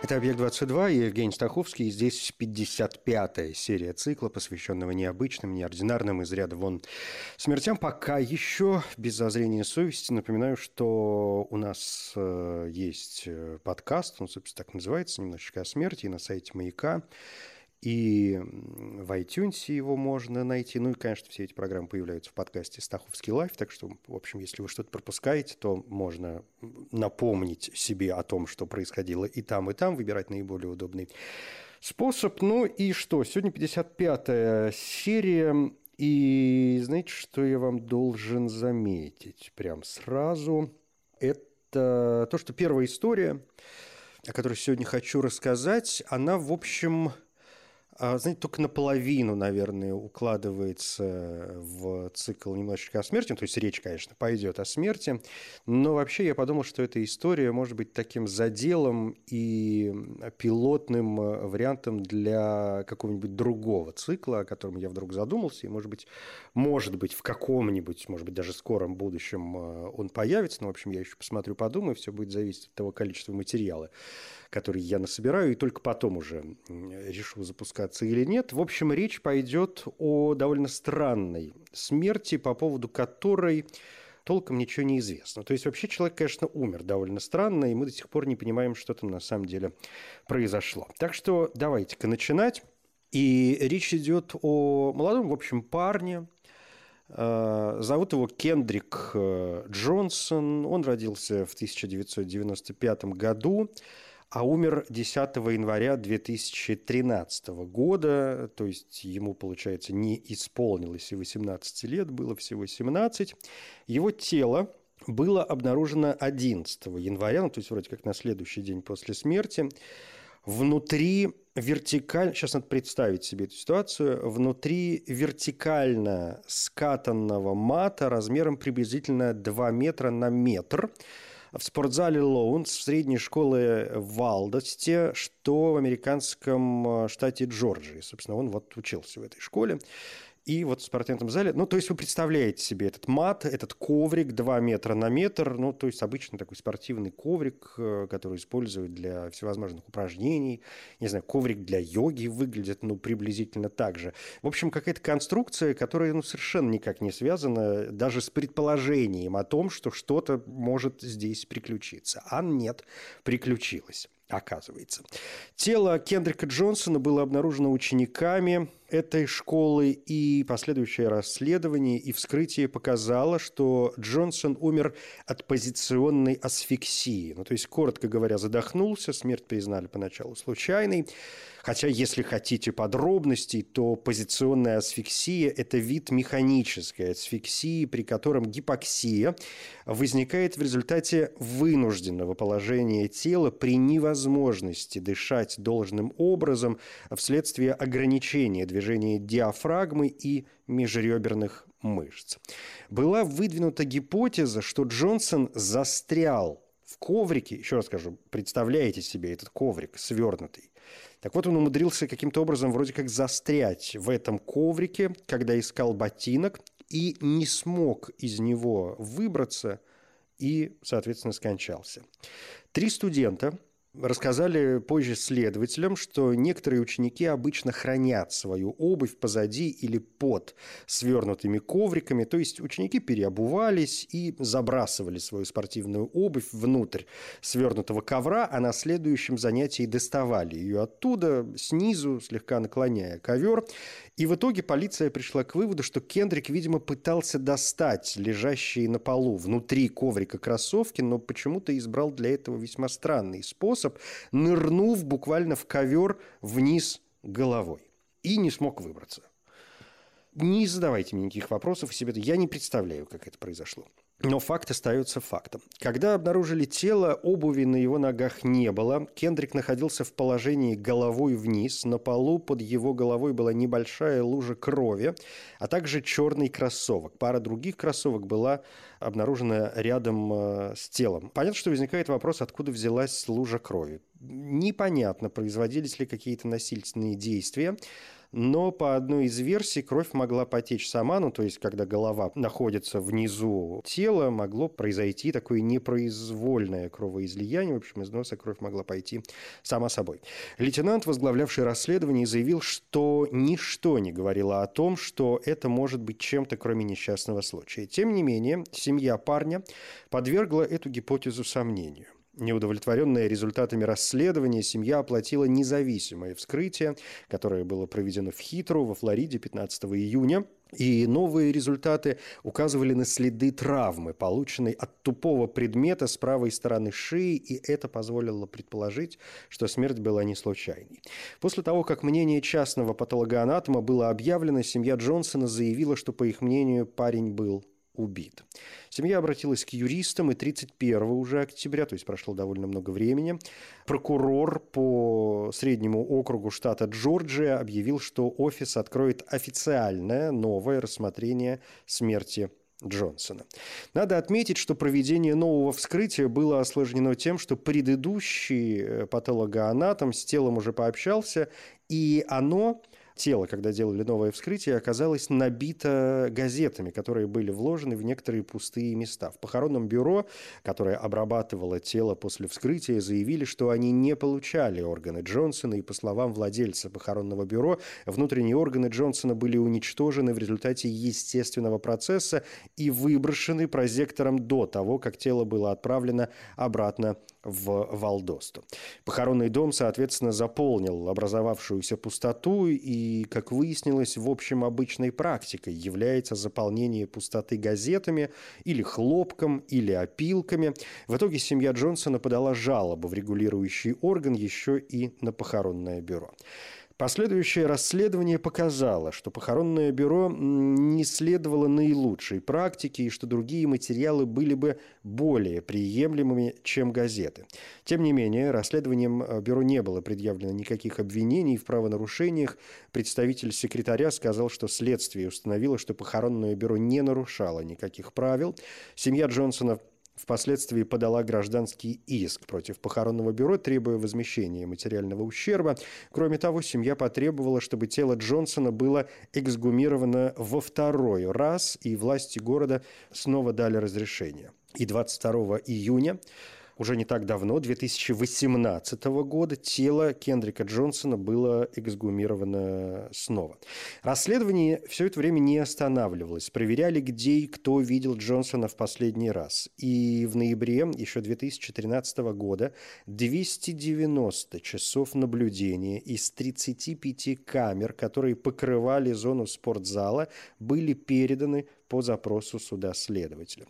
Это «Объект-22» и Евгений Стаховский. И здесь 55-я серия цикла, посвященного необычным, неординарным, из ряда вон смертям. Пока еще без зазрения совести напоминаю, что у нас э, есть э, подкаст, он, собственно, так называется, «Немножечко о смерти», и на сайте «Маяка». И в iTunes его можно найти. Ну и, конечно, все эти программы появляются в подкасте «Стаховский лайф». Так что, в общем, если вы что-то пропускаете, то можно напомнить себе о том, что происходило и там, и там, выбирать наиболее удобный способ. Ну и что? Сегодня 55-я серия. И знаете, что я вам должен заметить прям сразу? Это то, что первая история, о которой сегодня хочу рассказать, она, в общем, знаете, только наполовину, наверное, укладывается в цикл немножечко о смерти. То есть речь, конечно, пойдет о смерти. Но вообще я подумал, что эта история может быть таким заделом и пилотным э, вариантом для какого-нибудь другого цикла, о котором я вдруг задумался. И, может быть, может быть, в каком-нибудь, может быть, даже скором будущем э, он появится. Но, в общем, я еще посмотрю, подумаю. Все будет зависеть от того количества материала, который я насобираю. И только потом уже решу запускать операции или нет. В общем, речь пойдет о довольно странной смерти, по поводу которой толком ничего не известно. То есть вообще человек, конечно, умер довольно странно, и мы до сих пор не понимаем, что там на самом деле произошло. Так что давайте-ка начинать. И речь идет о молодом, в общем, парне. Э, зовут его Кендрик э, Джонсон. Он родился в 1995 году а умер 10 января 2013 года, то есть ему, получается, не исполнилось и 18 лет, было всего 17. Его тело было обнаружено 11 января, ну, то есть вроде как на следующий день после смерти, внутри вертикально, сейчас надо представить себе эту ситуацию, внутри вертикально скатанного мата размером приблизительно 2 метра на метр – в спортзале Лоунс в средней школе в что в американском э, штате Джорджии. Собственно, он вот учился в этой школе и вот в спортивном зале. Ну, то есть вы представляете себе этот мат, этот коврик 2 метра на метр, ну, то есть обычно такой спортивный коврик, э, который используют для всевозможных упражнений. Не знаю, коврик для йоги выглядит, ну, приблизительно так же. В общем, какая-то конструкция, которая, ну, совершенно никак не связана даже с предположением о том, что что-то может здесь приключиться. А нет, приключилось оказывается. Тело Кендрика Джонсона было обнаружено учениками этой школы, и последующее расследование и вскрытие показало, что Джонсон умер от позиционной асфиксии. Ну, то есть, коротко говоря, задохнулся, смерть признали поначалу случайной. Хотя, если хотите подробностей, то позиционная асфиксия – это вид механической асфиксии, при котором гипоксия возникает в результате вынужденного положения тела при невозможности дышать должным образом вследствие ограничения движения диафрагмы и межреберных мышц. Была выдвинута гипотеза, что Джонсон застрял в коврике, еще раз скажу, представляете себе этот коврик свернутый, так вот, он умудрился каким-то образом вроде как застрять в этом коврике, когда искал ботинок, и не смог из него выбраться и, соответственно, скончался. Три студента рассказали позже следователям, что некоторые ученики обычно хранят свою обувь позади или под свернутыми ковриками, то есть ученики переобувались и забрасывали свою спортивную обувь внутрь свернутого ковра, а на следующем занятии доставали ее оттуда, снизу, слегка наклоняя ковер, и в итоге полиция пришла к выводу, что Кендрик, видимо, пытался достать лежащие на полу внутри коврика кроссовки, но почему-то избрал для этого весьма странный способ, нырнув буквально в ковер вниз головой. И не смог выбраться. Не задавайте мне никаких вопросов себе. Я не представляю, как это произошло. Но факт остается фактом. Когда обнаружили тело, обуви на его ногах не было. Кендрик находился в положении головой вниз. На полу под его головой была небольшая лужа крови, а также черный кроссовок. Пара других кроссовок была обнаружена рядом э, с телом. Понятно, что возникает вопрос, откуда взялась лужа крови. Непонятно, производились ли какие-то насильственные действия но по одной из версий кровь могла потечь сама, ну то есть когда голова находится внизу тела, могло произойти такое непроизвольное кровоизлияние, в общем, из носа кровь могла пойти сама собой. Лейтенант, возглавлявший расследование, заявил, что ничто не говорило о том, что это может быть чем-то, кроме несчастного случая. Тем не менее, семья парня подвергла эту гипотезу сомнению. Неудовлетворенная результатами расследования, семья оплатила независимое вскрытие, которое было проведено в Хитру во Флориде 15 июня. И новые результаты указывали на следы травмы, полученной от тупого предмета с правой стороны шеи, и это позволило предположить, что смерть была не случайной. После того, как мнение частного патологоанатома было объявлено, семья Джонсона заявила, что, по их мнению, парень был убит. Семья обратилась к юристам, и 31 уже октября, то есть прошло довольно много времени, прокурор по среднему округу штата Джорджия объявил, что офис откроет официальное новое рассмотрение смерти Джонсона. Надо отметить, что проведение нового вскрытия было осложнено тем, что предыдущий э, патологоанатом с телом уже пообщался, и оно тело, когда делали новое вскрытие, оказалось набито газетами, которые были вложены в некоторые пустые места. В похоронном бюро, которое обрабатывало тело после вскрытия, заявили, что они не получали органы Джонсона, и по словам владельца похоронного бюро, внутренние органы Джонсона были уничтожены в результате естественного процесса и выброшены прозектором до того, как тело было отправлено обратно в Валдосту. Похоронный дом, соответственно, заполнил образовавшуюся пустоту и, как выяснилось, в общем обычной практикой является заполнение пустоты газетами или хлопком, или опилками. В итоге семья Джонсона подала жалобу в регулирующий орган еще и на похоронное бюро. Последующее расследование показало, что похоронное бюро не следовало наилучшей практике и что другие материалы были бы более приемлемыми, чем газеты. Тем не менее, расследованием э, бюро не было предъявлено никаких обвинений в правонарушениях. Представитель секретаря сказал, что следствие установило, что похоронное бюро не нарушало никаких правил. Семья Джонсона впоследствии подала гражданский иск против похоронного бюро, требуя возмещения материального ущерба. Кроме того, семья потребовала, чтобы тело Джонсона было эксгумировано во второй раз, и власти города снова дали разрешение. И 22 июня уже не так давно, 2018 года, тело Кендрика Джонсона было эксгумировано снова. Расследование все это время не останавливалось. Проверяли, где и кто видел Джонсона в последний раз. И в ноябре еще 2013 года 290 часов наблюдения из 35 камер, которые покрывали зону спортзала, были переданы по запросу суда следователя.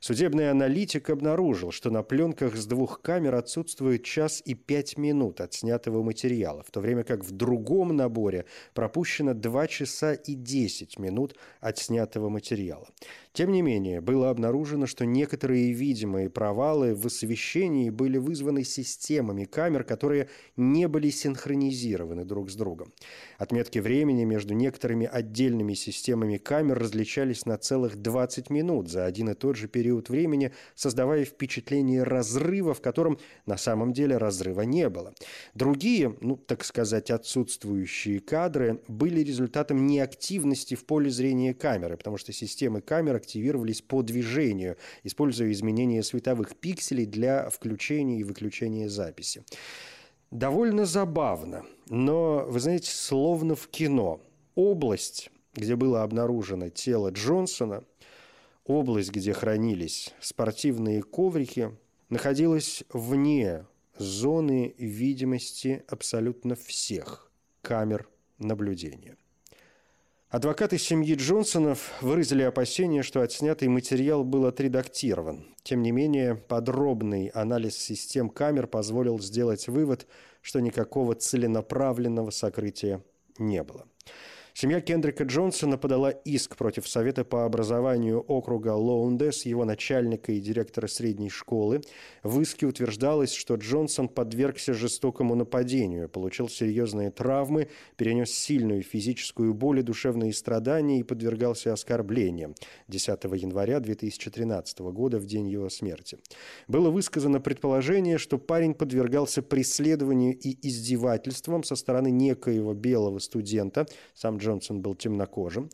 Судебный аналитик обнаружил, что на пленках с двух камер отсутствует час и пять минут от снятого материала, в то время как в другом наборе пропущено 2 часа и 10 минут от снятого материала. Тем не менее, было обнаружено, что некоторые видимые провалы в освещении были вызваны системами камер, которые не были синхронизированы друг с другом. Отметки времени между некоторыми отдельными системами камер различались на целых 20 минут за один и тот же период времени, создавая впечатление разрыва, в котором на самом деле разрыва не было. Другие, ну, так сказать, отсутствующие кадры были результатом неактивности в поле зрения камеры, потому что системы камер активировались по движению, используя изменения световых пикселей для включения и выключения записи. Довольно забавно, но, вы знаете, словно в кино. Область, где было обнаружено тело Джонсона, область, где хранились спортивные коврики, находилась вне зоны видимости абсолютно всех камер наблюдения. Адвокаты семьи Джонсонов выразили опасения, что отснятый материал был отредактирован. Тем не менее, подробный анализ систем камер позволил сделать вывод, что никакого целенаправленного сокрытия не было. Семья Кендрика Джонсона подала иск против Совета по образованию округа Лоундес, его начальника и директора средней школы. В иске утверждалось, что Джонсон подвергся жестокому нападению, получил серьезные травмы, перенес сильную физическую боль и душевные страдания и подвергался оскорблениям 10 января 2013 года, в день его смерти. Было высказано предположение, что парень подвергался преследованию и издевательствам со стороны некоего белого студента, сам Джонсон был темнокожим.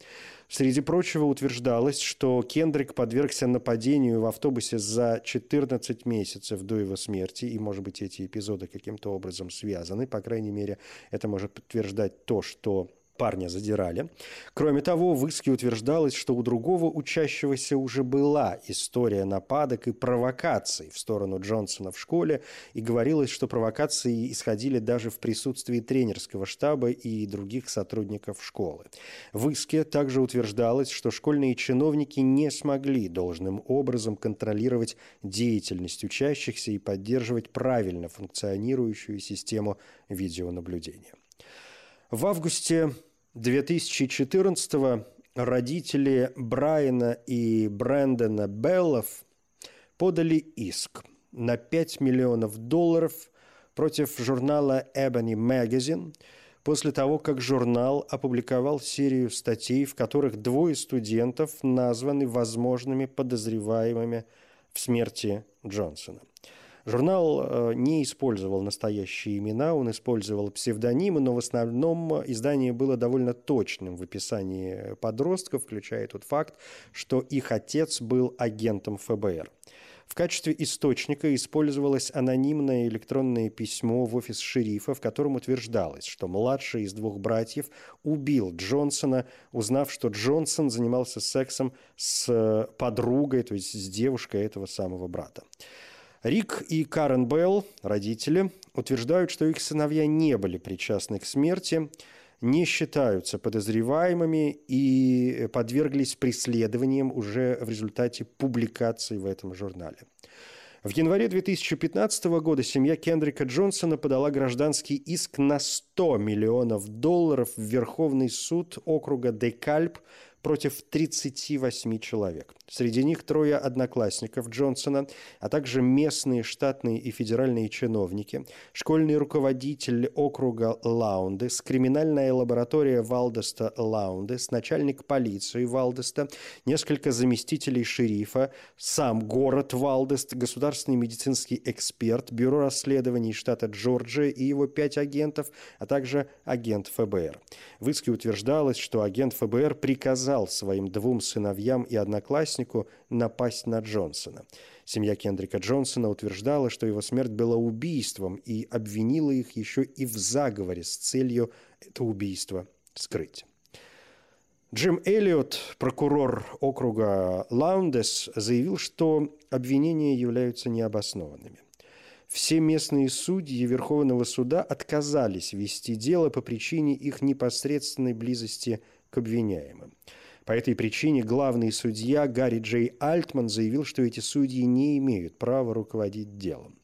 Среди прочего утверждалось, что Кендрик подвергся нападению в автобусе за 14 месяцев до его смерти, и, может быть, эти эпизоды каким-то образом связаны. По крайней мере, это может подтверждать то, что парня задирали. Кроме того, в иске утверждалось, что у другого учащегося уже была история нападок и провокаций в сторону Джонсона в школе, и говорилось, что провокации исходили даже в присутствии тренерского штаба и других сотрудников школы. В иске также утверждалось, что школьные чиновники не смогли должным образом контролировать деятельность учащихся и поддерживать правильно функционирующую систему видеонаблюдения. В августе 2014 родители Брайана и Брэндона Беллов подали иск на 5 миллионов долларов против журнала Ebony Magazine после того, как журнал опубликовал серию статей, в которых двое студентов названы возможными подозреваемыми в смерти Джонсона – Журнал э, не использовал настоящие имена, он использовал псевдонимы, но в основном издание было довольно точным в описании подростков, включая тот факт, что их отец был агентом ФБР. В качестве источника использовалось анонимное электронное письмо в офис шерифа, в котором утверждалось, что младший из двух братьев убил Джонсона, узнав, что Джонсон занимался сексом с подругой, то есть с девушкой этого самого брата. Рик и Карен Белл, родители, утверждают, что их сыновья не были причастны к смерти, не считаются подозреваемыми и подверглись преследованиям уже в результате публикации в этом журнале. В январе 2015 года семья Кендрика Джонсона подала гражданский иск на 100 миллионов долларов в Верховный суд округа Декальп против 38 человек. Среди них трое одноклассников Джонсона, а также местные штатные и федеральные чиновники, школьный руководитель округа Лаундес, криминальная лаборатория Валдеста Лаундес, начальник полиции Валдеста, несколько заместителей шерифа, сам город Валдест, государственный медицинский эксперт, бюро расследований штата Джорджия и его пять агентов, а также агент ФБР. В иске утверждалось, что агент ФБР приказал приказал своим двум сыновьям и однокласснику напасть на Джонсона. Семья Кендрика Джонсона утверждала, что его смерть была убийством и обвинила их еще и в заговоре с целью это убийство скрыть. Джим Эллиот, прокурор округа Лаундес, заявил, что обвинения являются необоснованными. Все местные судьи Верховного суда отказались вести дело по причине их непосредственной близости к обвиняемым. По этой причине главный судья Гарри Джей Альтман заявил, что эти судьи не имеют права руководить делом.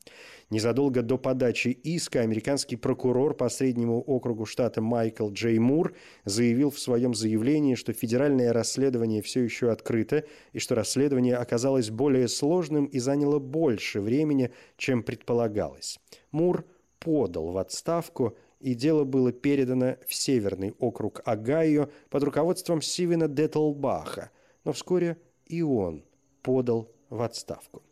Незадолго до подачи иска американский прокурор по среднему округу штата Майкл Джей Мур заявил в своем заявлении, что федеральное расследование все еще открыто и что расследование оказалось более сложным и заняло больше времени, чем предполагалось. Мур подал в отставку и дело было передано в Северный округ Огайо под руководством Сивина Деттлбаха, но вскоре и он подал в отставку.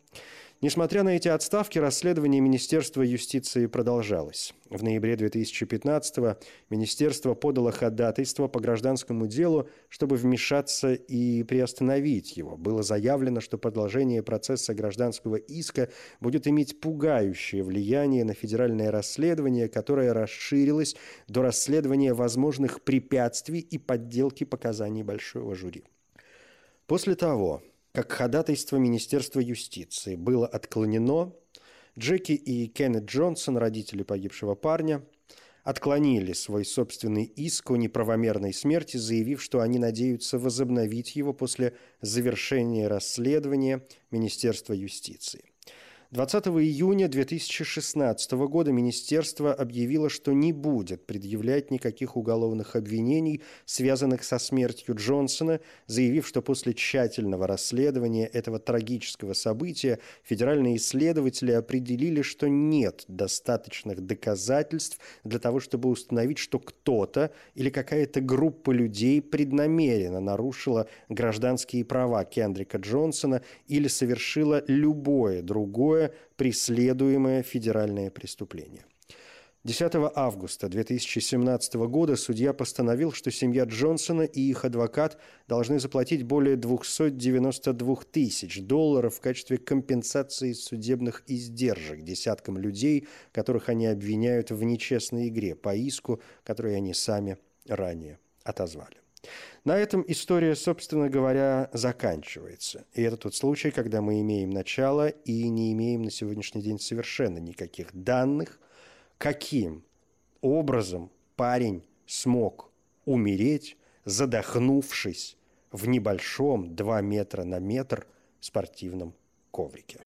Несмотря на эти отставки, расследование Министерства юстиции продолжалось. В ноябре 2015 Министерство подало ходатайство по гражданскому делу, чтобы вмешаться и приостановить его. Было заявлено, что продолжение процесса гражданского иска будет иметь пугающее влияние на федеральное расследование, которое расширилось до расследования возможных препятствий и подделки показаний большого жюри. После того, как ходатайство Министерства юстиции было отклонено, Джеки и Кеннет Джонсон, родители погибшего парня, отклонили свой собственный иск о неправомерной смерти, заявив, что они надеются возобновить его после завершения расследования Министерства юстиции. 20 июня 2016 года министерство объявило, что не будет предъявлять никаких уголовных обвинений, связанных со смертью Джонсона, заявив, что после тщательного расследования этого трагического события федеральные исследователи определили, что нет достаточных доказательств для того, чтобы установить, что кто-то или какая-то группа людей преднамеренно нарушила гражданские права Кендрика Джонсона или совершила любое другое другое преследуемое федеральное преступление. 10 августа 2017 года судья постановил, что семья Джонсона и их адвокат должны заплатить более 292 тысяч долларов в качестве компенсации судебных издержек десяткам людей, которых они обвиняют в нечестной игре по иску, который они сами ранее отозвали. На этом история, собственно говоря, заканчивается. И это тот случай, когда мы имеем начало и не имеем на сегодняшний день совершенно никаких данных, каким образом парень смог умереть, задохнувшись в небольшом 2 метра на метр спортивном коврике.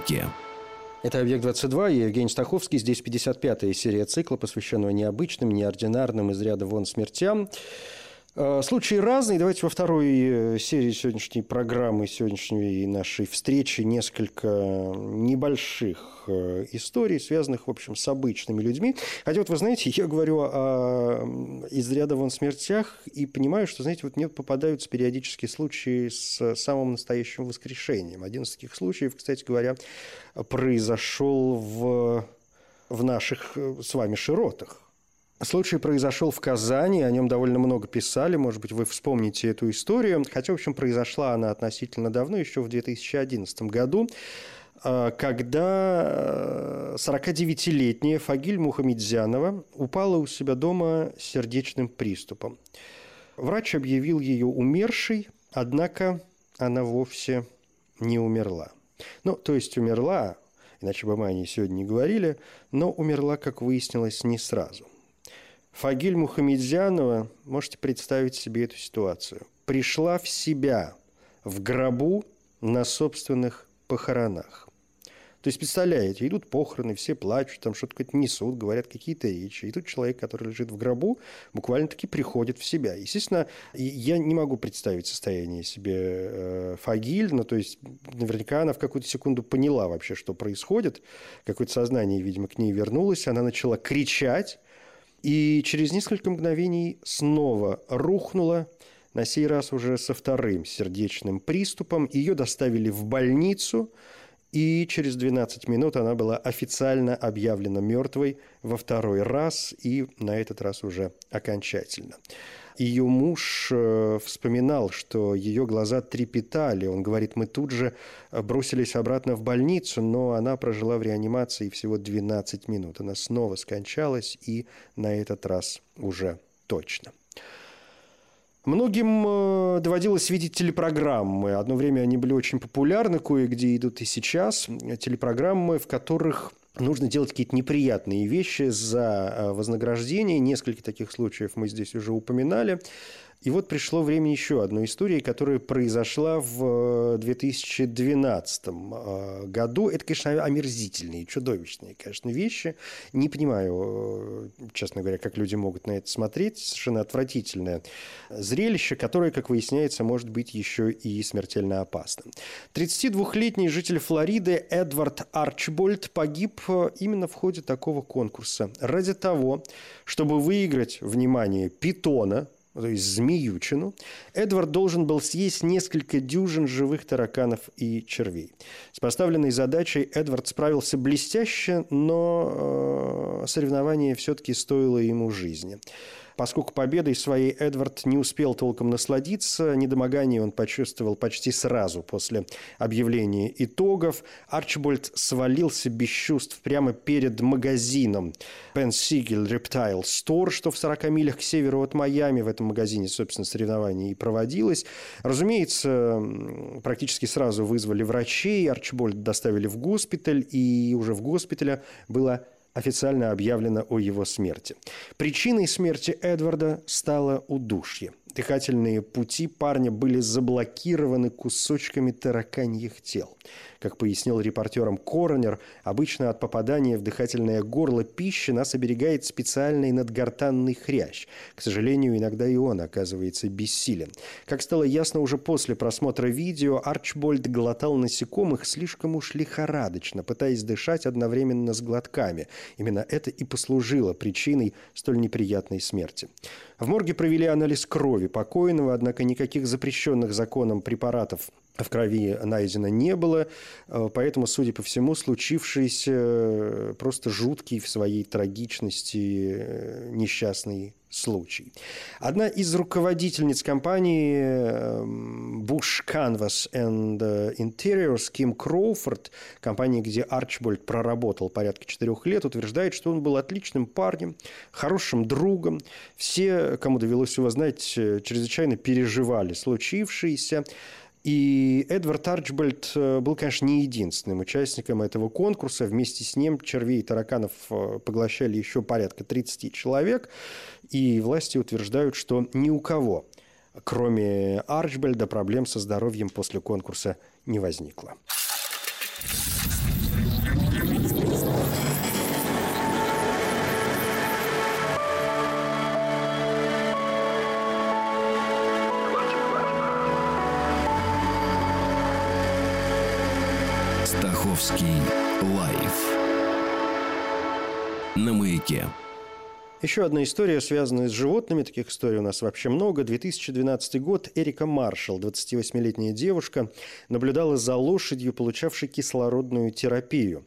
Маяке. Это «Объект-22» и Евгений Стаховский. Здесь 55-я серия цикла, посвященного необычным, неординарным, из ряда вон смертям. Э, случаи разные. Давайте во второй э, серии сегодняшней программы, сегодняшней нашей встречи несколько небольших э, историй, связанных, в общем, с обычными людьми. Хотя вот вы знаете, я говорю о из ряда вон смертях и понимаю, что, знаете, вот мне попадаются периодически случаи с самым настоящим воскрешением. Один из таких случаев, кстати говоря, произошел в, в наших с вами широтах. Случай произошел в Казани, о нем довольно много писали, может быть, вы вспомните эту историю. Хотя, в общем, произошла она относительно давно, еще в 2011 году, а, когда 49-летняя Фагиль Мухамедзянова упала у себя дома сердечным приступом. Врач объявил ее умершей, однако она вовсе не умерла. Ну, то есть умерла, иначе бы мы о ней сегодня не говорили, но умерла, как выяснилось, не сразу. Фагиль Мухамедзянова, можете представить себе эту ситуацию, пришла в себя в гробу на собственных похоронах. То есть, представляете, идут похороны, все плачут, там что-то несут, говорят какие-то речи. И тут человек, который лежит в гробу, буквально-таки приходит в себя. Естественно, я не могу представить состояние себе э, Фагиль, но то есть наверняка она в какую-то секунду поняла вообще, что происходит. Какое-то сознание, видимо, к ней вернулось. Она начала кричать, и через несколько мгновений снова рухнула, на сей раз уже со вторым сердечным приступом. Ее доставили в больницу, и через 12 минут она была официально объявлена мертвой во второй раз, и на этот раз уже окончательно. Ее муж э, вспоминал, что ее глаза трепетали. Он говорит, мы тут же э, бросились обратно в больницу, но она прожила в реанимации всего 12 минут. Она снова скончалась, и на этот раз уже точно. Многим э, доводилось видеть телепрограммы. Одно время они были очень популярны, кое-где идут и сейчас. Телепрограммы, в которых нужно делать какие-то неприятные вещи за э, вознаграждение. Несколько таких случаев мы здесь уже упоминали. И вот пришло время еще одной истории, которая произошла в 2012 э, э, году. Это, конечно, омерзительные, чудовищные, конечно, вещи. Не понимаю, э, честно говоря, как люди могут на это смотреть. Совершенно отвратительное зрелище, которое, как выясняется, может быть еще и смертельно опасным. 32-летний житель Флориды Эдвард Арчбольд погиб именно в ходе такого конкурса. Ради того, чтобы выиграть, внимание, питона – то есть змеючину, Эдвард должен был съесть несколько дюжин живых тараканов и червей. С поставленной задачей Эдвард справился блестяще, но э, соревнование все-таки стоило ему жизни. Поскольку победой своей Эдвард не успел толком насладиться, недомогание он почувствовал почти сразу после объявления итогов. Арчибольд свалился без чувств прямо перед магазином Бен Сигель Рептайл Стор, что в 40 милях к северу от Майами. В этом магазине, собственно, соревнование и проводилось. Разумеется, практически сразу вызвали врачей, Арчибольд доставили в госпиталь, и уже в госпитале было официально объявлено о его смерти. Причиной смерти Эдварда стало удушье. Дыхательные пути парня были заблокированы кусочками тараканьих тел. Как пояснил репортерам Коронер, обычно от попадания в дыхательное горло пищи нас оберегает специальный надгортанный хрящ. К сожалению, иногда и он оказывается бессилен. Как стало ясно уже после просмотра видео, Арчбольд глотал насекомых слишком уж лихорадочно, пытаясь дышать одновременно с глотками. Именно это и послужило причиной столь неприятной смерти. В морге провели анализ крови покойного, однако никаких запрещенных законом препаратов в крови найдено не было, э, поэтому, судя по всему, случившийся э, просто жуткий в своей трагичности э, несчастный случай. Одна из руководительниц компании Bush Canvas and Interiors, Ким Кроуфорд, компании, где Арчбольд проработал порядка четырех лет, утверждает, что он был отличным парнем, хорошим другом. Все, кому довелось его знать, чрезвычайно переживали случившееся. И Эдвард Арчбольд э, был, конечно, не единственным участником этого конкурса. Вместе с ним червей и тараканов э, поглощали еще порядка 30 человек. И власти утверждают, что ни у кого, кроме Арчбольда, проблем со здоровьем после конкурса не возникло. Стаховский лайф на маяке. Еще одна история, связанная с животными. Таких историй у нас вообще много. 2012 год. Эрика Маршалл, 28-летняя девушка, наблюдала за лошадью, получавшей кислородную терапию.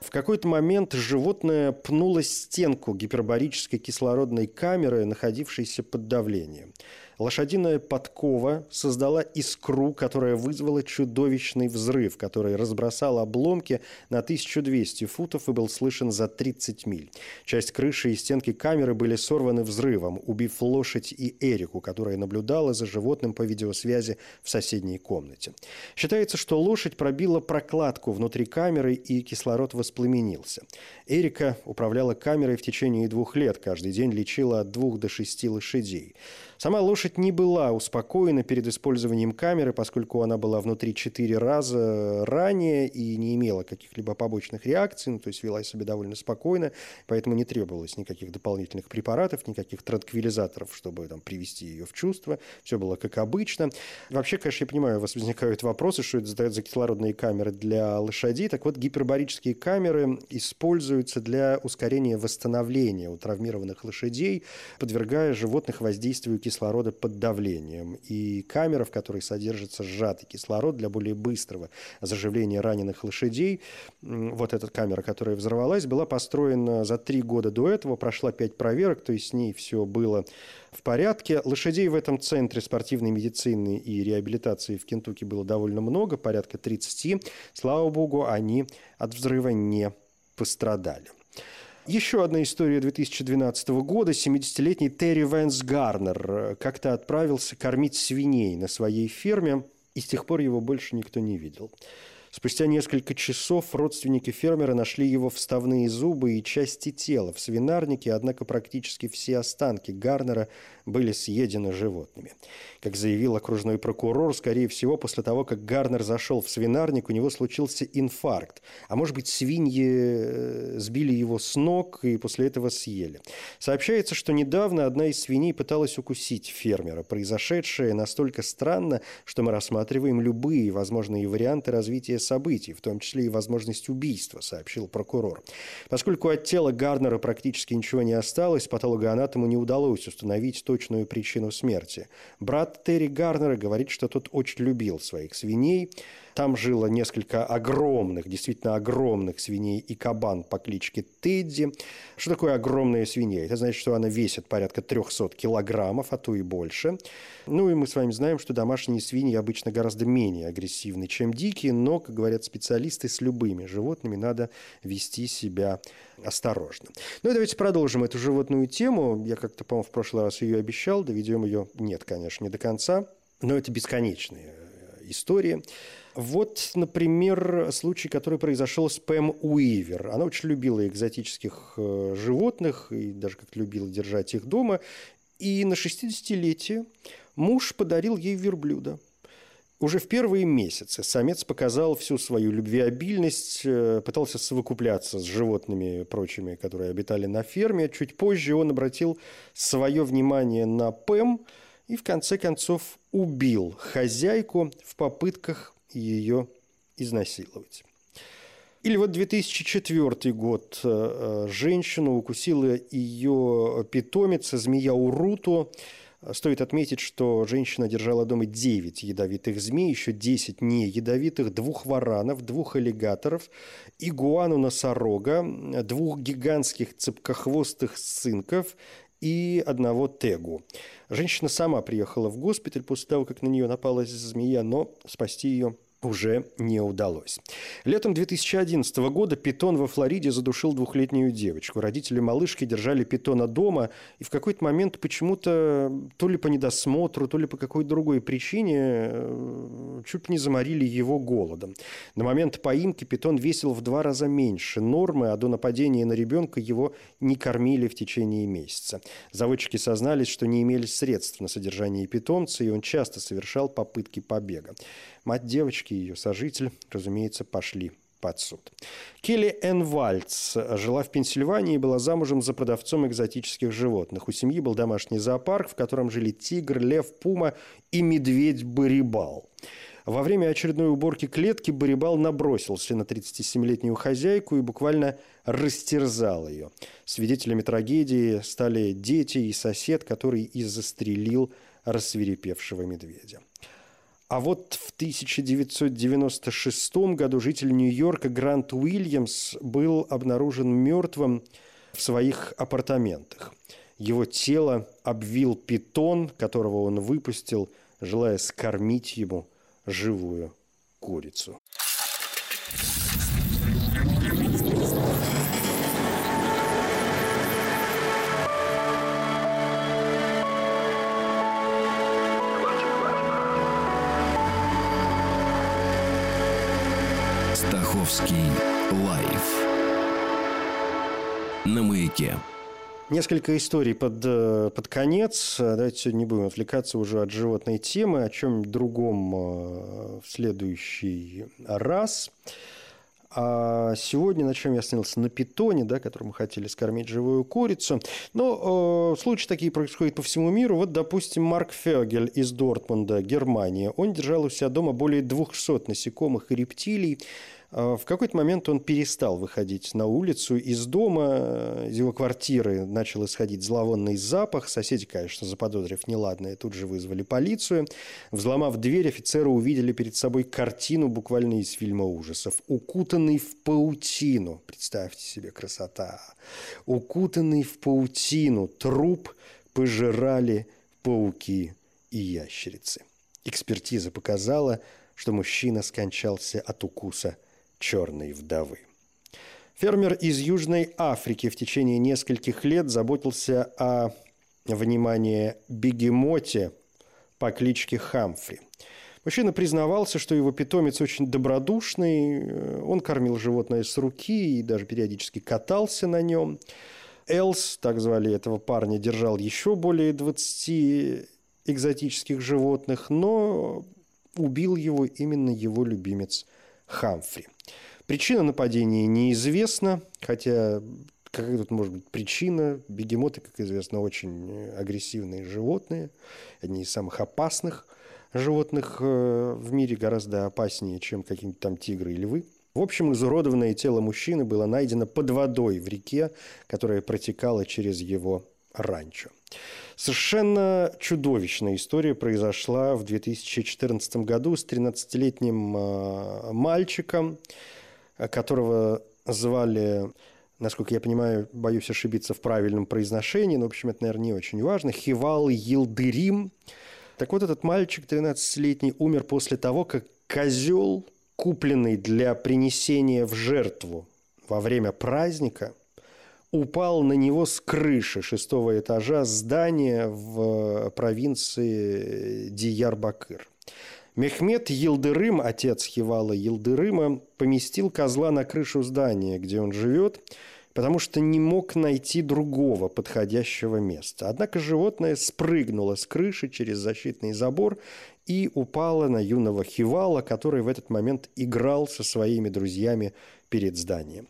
В какой-то момент животное пнуло стенку гипербарической кислородной камеры, находившейся под давлением. Лошадиная подкова создала искру, которая вызвала чудовищный взрыв, который разбросал обломки на 1200 футов и был слышен за 30 миль. Часть крыши и стенки камеры были сорваны взрывом, убив лошадь и Эрику, которая наблюдала за животным по видеосвязи в соседней комнате. Считается, что лошадь пробила прокладку внутри камеры и кислород воспламенился. Эрика управляла камерой в течение двух лет, каждый день лечила от двух до шести лошадей. Сама лошадь не была успокоена перед использованием камеры, поскольку она была внутри четыре раза ранее и не имела каких-либо побочных реакций, ну, то есть вела себя довольно спокойно, поэтому не требовалось никаких дополнительных препаратов, никаких транквилизаторов, чтобы там, привести ее в чувство. Все было как обычно. Вообще, конечно, я понимаю, у вас возникают вопросы, что это за кислородные камеры для лошадей. Так вот, гипербарические камеры используются для ускорения восстановления у травмированных лошадей, подвергая животных воздействию кислорода под давлением. И камера, в которой содержится сжатый кислород для более быстрого заживления раненых лошадей, вот эта камера, которая взорвалась, была построена за три года до этого, прошла пять проверок, то есть с ней все было в порядке. Лошадей в этом центре спортивной медицины и реабилитации в Кентукки было довольно много, порядка 30. Слава богу, они от взрыва не пострадали. Еще одна история 2012 года. 70-летний Терри Вэнс Гарнер э, как-то отправился кормить свиней на своей ферме, и с тех пор его больше никто не видел. Спустя несколько часов родственники фермера нашли его вставные зубы и части тела в свинарнике, однако практически все останки Гарнера были съедены животными. Как заявил окружной прокурор, скорее всего, после того, как Гарнер зашел в свинарник, у него случился инфаркт. А может быть, свиньи э, сбили его с ног и после этого съели. Сообщается, что недавно одна из свиней пыталась укусить фермера. Произошедшее настолько странно, что мы рассматриваем любые возможные варианты развития событий, в том числе и возможность убийства, сообщил прокурор. Поскольку от тела Гарнера практически ничего не осталось, патологоанатому не удалось установить точно точную причину смерти. Брат Терри Гарнера говорит, что тот очень любил своих свиней. Там жило несколько огромных, действительно огромных свиней и кабан по кличке Тедди. Что такое огромная свинья? Это значит, что она весит порядка 300 килограммов, а то и больше. Ну и мы с вами знаем, что домашние свиньи обычно гораздо менее агрессивны, чем дикие, но, как говорят специалисты, с любыми животными надо вести себя осторожно. Ну и давайте продолжим эту животную тему. Я как-то, по-моему, в прошлый раз ее обещал, доведем ее, нет, конечно, не до конца, но это бесконечная э, история. Вот, например, случай, который произошел с Пэм Уивер. Она очень любила экзотических э, животных и даже как-то любила держать их дома. И на 60-летие муж подарил ей верблюда. Уже в первые месяцы самец показал всю свою любвеобильность, э, пытался совокупляться с животными прочими, которые обитали на ферме. Чуть позже он обратил свое внимание на Пэм и в конце концов убил хозяйку в попытках ее изнасиловать. Или вот 2004 год. Э, э, женщину укусила ее питомица, змея Уруту. Стоит отметить, что женщина держала дома 9 ядовитых змей, еще 10 не ядовитых, двух варанов, двух аллигаторов, игуану-носорога, двух гигантских цепкохвостых сынков и одного тегу. Женщина сама приехала в госпиталь после того, как на нее напала змея, но спасти ее уже не удалось. Летом 2011 года питон во Флориде задушил двухлетнюю девочку. Родители малышки держали питона дома, и в какой-то момент почему-то то ли по недосмотру, то ли по какой-то другой причине э, чуть не заморили его голодом. На момент поимки питон весил в два раза меньше нормы, а до нападения на ребенка его не кормили в течение месяца. Заводчики сознались, что не имели средств на содержание питомца, и он часто совершал попытки побега. Мать девочки и ее сожитель, разумеется, пошли под суд. Келли Энн Вальц жила в Пенсильвании и была замужем за продавцом экзотических животных. У семьи был домашний зоопарк, в котором жили тигр, лев, пума и медведь-барибал. Во время очередной уборки клетки Барибал набросился на 37-летнюю хозяйку и буквально растерзал ее. Свидетелями трагедии стали дети и сосед, который и застрелил рассверепевшего медведя. А вот в 1996 году житель Нью-Йорка Грант Уильямс был обнаружен мертвым в своих апартаментах. Его тело обвил питон, которого он выпустил, желая скормить ему живую курицу. Стаховский лайф на маяке. Несколько историй под, э, под конец. Давайте сегодня не будем отвлекаться уже от животной темы, о чем другом э, в следующий раз. А сегодня на чем я остановился? На питоне, да, который мы хотели скормить живую курицу. Но э, случаи такие происходят по всему миру. Вот, допустим, Марк Фегель из Дортмунда, Германия. Он держал у себя дома более 200 насекомых и рептилий. А, в какой-то момент он перестал выходить на улицу из дома, из его квартиры начал исходить зловонный запах. Соседи, конечно, заподозрив неладное, тут же вызвали полицию. Взломав дверь, офицеры увидели перед собой картину буквально из фильма ужасов. Укутанный в паутину. Представьте себе красота. Укутанный в паутину труп пожирали пауки и ящерицы. Экспертиза показала, что мужчина скончался от укуса – черной вдовы. Фермер из Южной Африки в течение нескольких лет заботился о, внимание, бегемоте по кличке Хамфри. Мужчина признавался, что его питомец очень добродушный, он кормил животное с руки и даже периодически катался на нем. Элс, так звали этого парня, держал еще более 20 экзотических животных, но убил его именно его любимец Хамфри. Причина нападения неизвестна, хотя какая тут может быть причина? Бегемоты, как известно, очень агрессивные животные, одни из самых опасных животных э, в мире, гораздо опаснее, чем какие-нибудь там тигры и львы. В общем, изуродованное тело мужчины было найдено под водой в реке, которая протекала через его ранчо. Совершенно чудовищная история произошла в 2014 году с 13-летним а, мальчиком, которого звали, насколько я понимаю, боюсь ошибиться в правильном произношении, но, в общем, это, наверное, не очень важно, Хивал Елдырим. Так вот, этот мальчик 13-летний умер после того, как козел, купленный для принесения в жертву во время праздника, упал на него с крыши шестого этажа здания в провинции Диярбакыр. Мехмед Елдырым, отец Хивала Елдырыма, поместил козла на крышу здания, где он живет, потому что не мог найти другого подходящего места. Однако животное спрыгнуло с крыши через защитный забор и упало на юного Хивала, который в этот момент играл со своими друзьями перед зданием.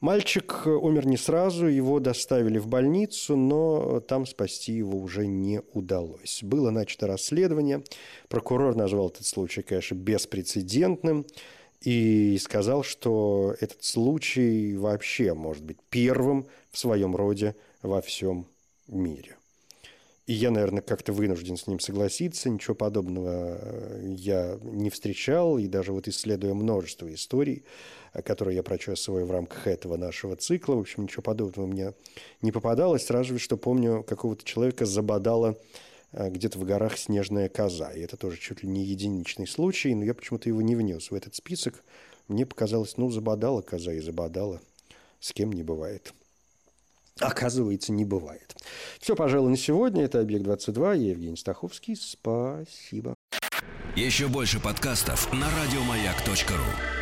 Мальчик умер не сразу, его доставили в больницу, но там спасти его уже не удалось. Было начато расследование. Прокурор назвал этот случай, конечно, беспрецедентным и сказал, что этот случай вообще может быть первым в своем роде во всем мире. И я, наверное, как-то вынужден с ним согласиться. Ничего подобного э, я не встречал. И даже вот исследуя множество историй, э, которые я прочесываю в рамках этого нашего цикла, в общем, ничего подобного мне не попадалось. Разве что помню, какого-то человека забодала э, где-то в горах снежная коза. И это тоже чуть ли не единичный случай, но я почему-то его не внес в этот список. Мне показалось, ну, забодала коза и забодала. С кем не бывает. Оказывается, не бывает. Все, пожалуй, на сегодня. Это «Объект-22». Я Евгений Стаховский. Спасибо. Еще больше подкастов на радиомаяк.ру